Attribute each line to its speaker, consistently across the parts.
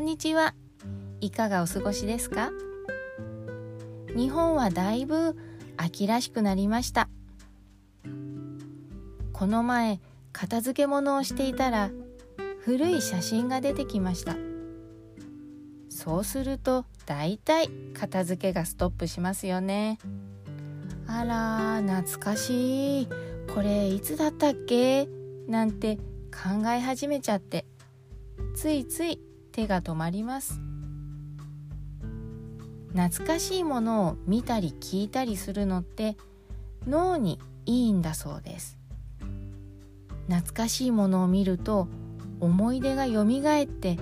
Speaker 1: んにちは。いかがお過ごしですか？日本はだいぶ秋らしくなりました。この前片付け物をしていたら古い写真が出てきました。そうするとだいたい片付けがストップしますよね。あら懐かしい。これいつだったっけ？なんて考え始めちゃって。ついつい手が止まります。懐かしいものを見たり聞いたりするのって脳にいいんだそうです。懐かしいものを見ると思い出がよみがえって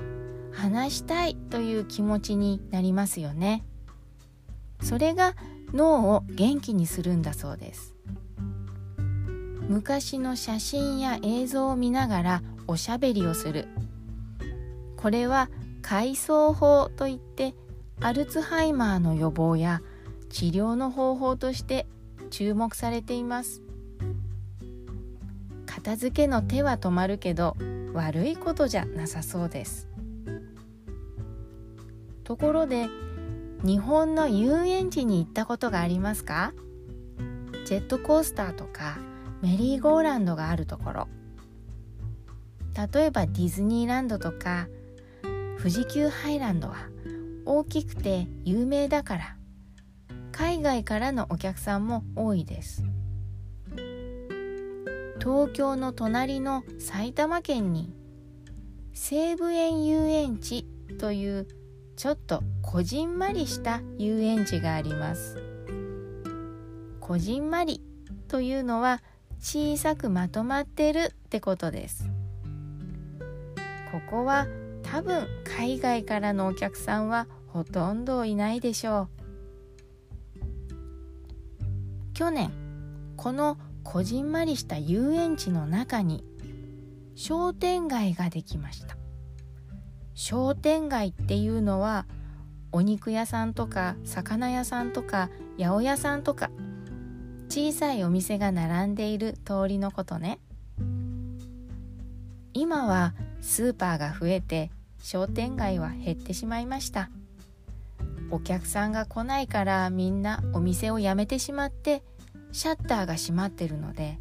Speaker 1: 話したいという気持ちになりますよね。それが脳を元気にするんだそうです。昔の写真や映像を見ながらおしゃべりをする。これは回想法といってアルツハイマーの予防や治療の方法として注目されています。片付けの手は止まるけど悪いことじゃなさそうです。ところで日本の遊園地に行ったことがありますか？ジェットコースターとかメリーゴーランドがあるところ。例えばディズニーランドとか富士急ハイランドは大きくて有名だから。海外からのお客さんも多いです。東京の隣の埼玉県に西武園遊園地というちょっとこじんまりした遊園地があります。こじんまりというのは小さくまとまってるってことです。ここは多分海外からのお客さんはほとんどいないでしょう。去年このこじんまりした遊園地の中に商店街ができました。商店街っていうのはお肉屋さんとか魚屋さんとか八百屋さんとか小さいお店が並んでいる通りのことね。今はスーパーが増えて商店街は減ってしまいました。お客さんが来ないからみんなお店を辞めてしまってシャッターが閉まってるので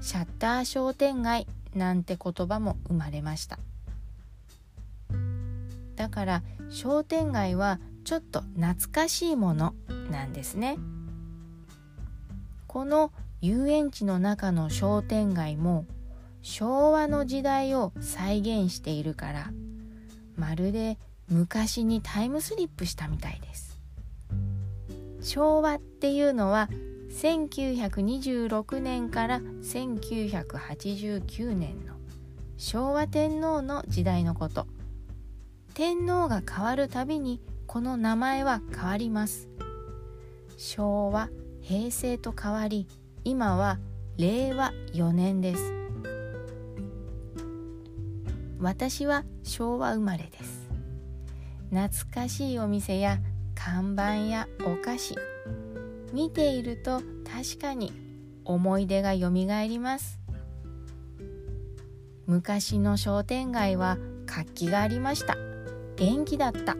Speaker 1: シャッター商店街なんて言葉も生まれました。だから商店街はちょっと懐かしいものなんですね。この遊園地の中の商店街も昭和の時代を再現しているからまるで昔にタイムスリップしたみたいです。昭和っていうのは1926年から1989年の昭和天皇の時代のこと。天皇が変わるたびにこの名前は変わります。昭和平成と変わり今は令和4年です。私は昭和生まれです。懐かしいお店や看板やお菓子。見ていると確かに思い出がよみがえります。昔の商店街は活気がありました。元気だった。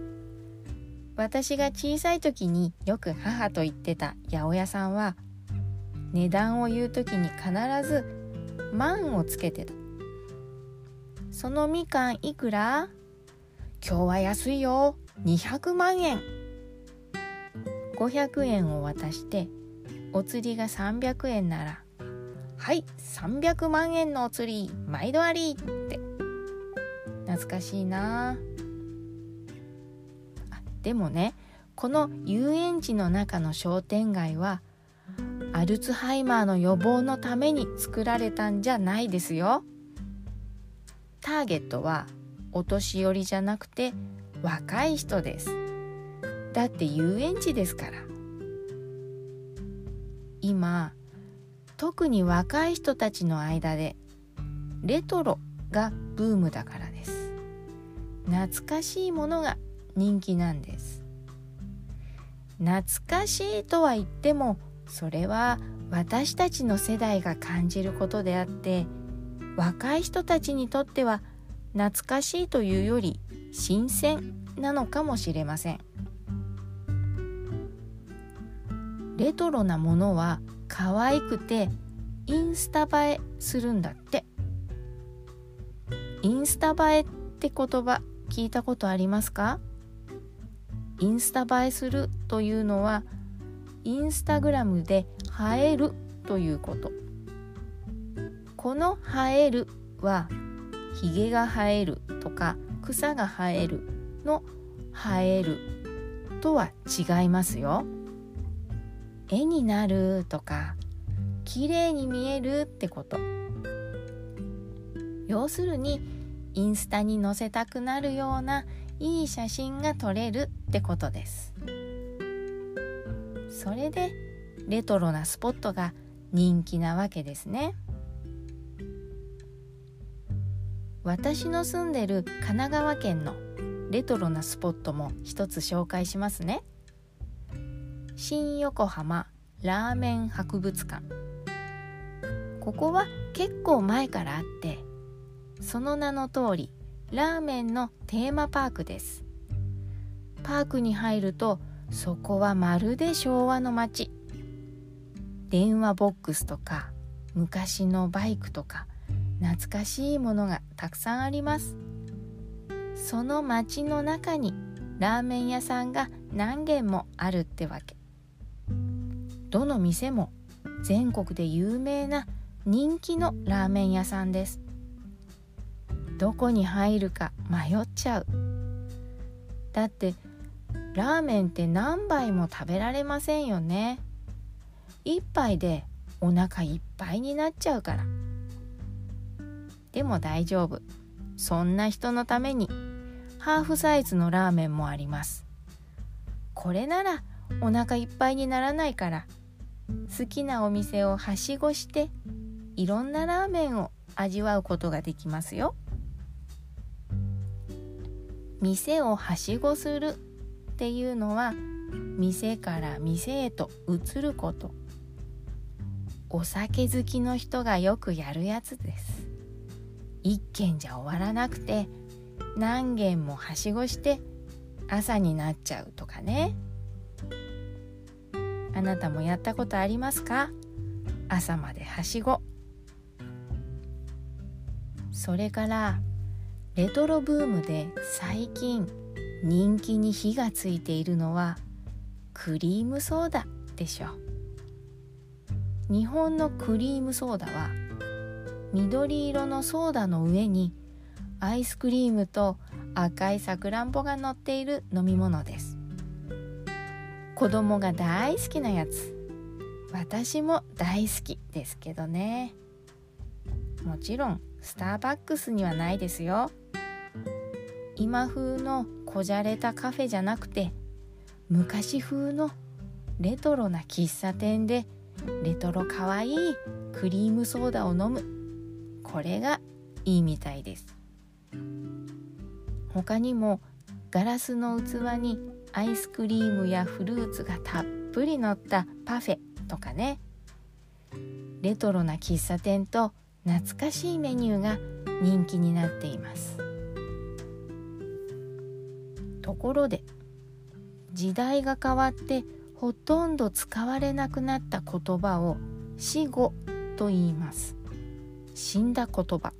Speaker 1: 私が小さい時によく母と言ってた八百屋さんは値段を言う時に必ず「万」をつけてた。そのみかんいくら？今日は安いよ。200万円500円を渡してお釣りが300円なら。はい300万円のお釣り。毎度あり。って。懐かしいな。あでもねこの遊園地の中の商店街はアルツハイマーの予防のために作られたんじゃないですよ。ターゲットはお年寄りじゃなくて若い人です。だって遊園地ですから。今特に若い人たちの間でレトロがブームだからです。懐かしいものが人気なんです。懐かしいとは言ってもそれは私たちの世代が感じることであって若い人たちにとっては懐かしいというより新鮮なのかもしれません。レトロなものは可愛くてインスタ映えするんだって。インスタ映えって言葉聞いたことありますか？インスタ映えするというのはインスタグラムで映えるということ。この映えるはひげが生えるとか草が生えるの生えるとは違いますよ。絵になるとか綺麗に見えるってこと。要するにインスタに載せたくなるようないい写真が撮れるってことです。それでレトロなスポットが人気なわけですね。私の住んでる神奈川県のレトロなスポットも一つ紹介しますね。新横浜ラーメン博物館。ここは結構前からあってその名の通りラーメンのテーマパークです。パークに入るとそこはまるで昭和の街。電話ボックスとか昔のバイクとか懐かしいものがたくさんあります。その街の中にラーメン屋さんが何軒もあるってわけ。どの店も全国で有名な人気のラーメン屋さんです。どこに入るか迷っちゃう。だってラーメンって何杯も食べられませんよね。一杯でお腹いっぱいになっちゃうから。でも大丈夫。そんな人のために。ハーフサイズのラーメンもあります。これならお腹いっぱいにならないから。好きなお店をはしごしていろんなラーメンを味わうことができますよ。店をはしごするっていうのは店から店へと移ること。お酒好きの人がよくやるやつです。一軒じゃ終わらなくて何軒もはしごして朝になっちゃうとかね。あなたもやったことありますか？朝まではしご。それからレトロブームで最近人気に火がついているのはクリームソーダでしょ。日本のクリームソーダは緑色のソーダの上にアイスクリームと赤いさくらんぼが乗っている飲み物です。子供が大好きなやつ。私も大好きですけどね。もちろんスターバックスにはないですよ。今風のこじゃれたカフェじゃなくて昔風のレトロな喫茶店でレトロかわいいクリームソーダを飲むこれがいいみたいです。他にもガラスの器にアイスクリームやフルーツがたっぷり乗ったパフェとかね。レトロな喫茶店と懐かしいメニューが人気になっています。ところで時代が変わってほとんど使われなくなった言葉を死語と言います。死んだ言葉。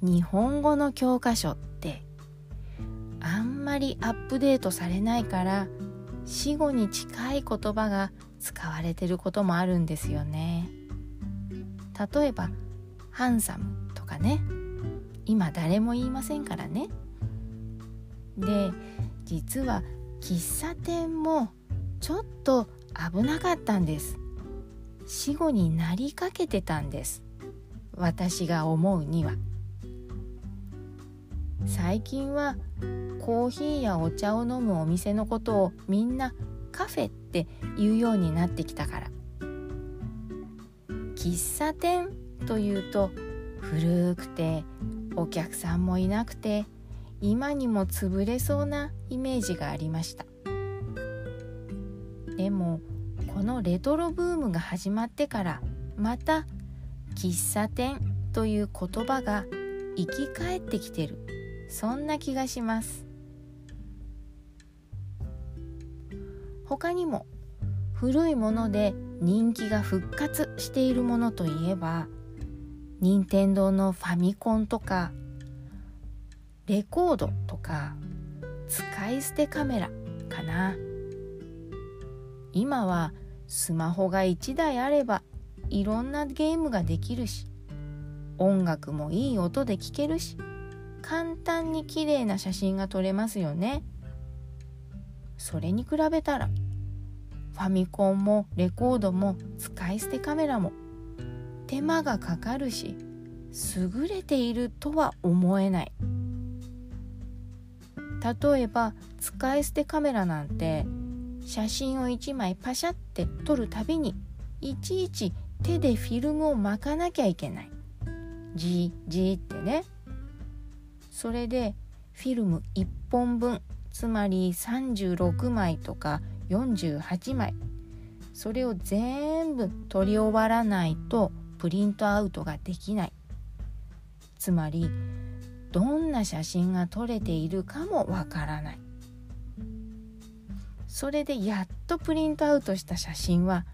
Speaker 1: 日本語の教科書ってあんまりアップデートされないから死語に近い言葉が使われてることもあるんですよね。例えばハンサムとかね。今誰も言いませんからね。で実は喫茶店もちょっと危なかったんです。死後になりかけてたんです。私が思うには。最近はコーヒーやお茶を飲むお店のことをみんなカフェって言うようになってきたから。喫茶店というと古くてお客さんもいなくて今にも潰れそうなイメージがありました。でもこのレトロブームが始まってからまた喫茶店という言葉が生き返ってきてる。そんな気がします。他にも古いもので人気が復活しているものといえば任天堂のファミコンとかレコードとか使い捨てカメラかな。今はスマホが1台あればいろんなゲームができるし音楽もいい音で聴けるし簡単に綺麗な写真が撮れますよね。それに比べたらファミコンもレコードも使い捨てカメラも手間がかかるし優れているとは思えない。例えば使い捨てカメラなんて写真を1枚パシャって撮るたびにいちいち手でフィルムを巻かなきゃいけない。じじってね。それでフィルム1本分つまり36枚とか48枚それを全部撮り終わらないとプリントアウトができない。つまりどんな写真が撮れているかもわからない。それでやっとプリントアウトした写真は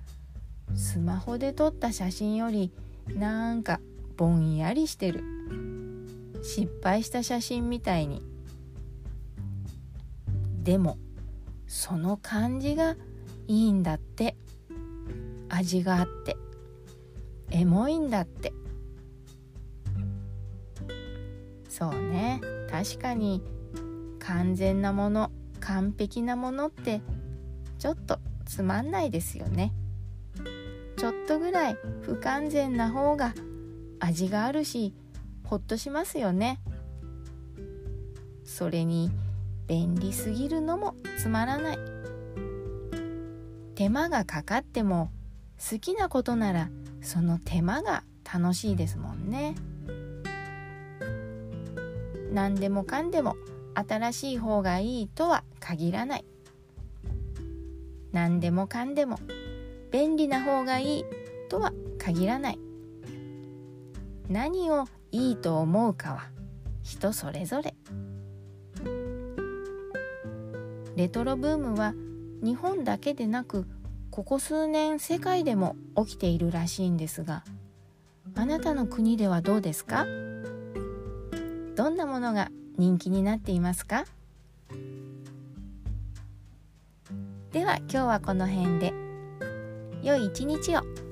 Speaker 1: スマホで撮った写真よりなんかぼんやりしてる。失敗した写真みたいに。でもその感じがいいんだって。味があって。エモいんだって。そうね。確かに完全なもの。完璧なものってちょっとつまんないですよね。ちょっとぐらい不完全な方が味があるしほっとしますよね。それに便利すぎるのもつまらない。手間がかかっても好きなことならその手間が楽しいですもんね。何でもかんでも新しい方がいいとは限らない。何でもかんでも便利な方がいいとは限らない。何をいいと思うかは人それぞれ。レトロブームは日本だけでなくここ数年世界でも起きているらしいんですがあなたの国ではどうですか？どんなものが人気になっていますか？では今日はこの辺で。良い一日を。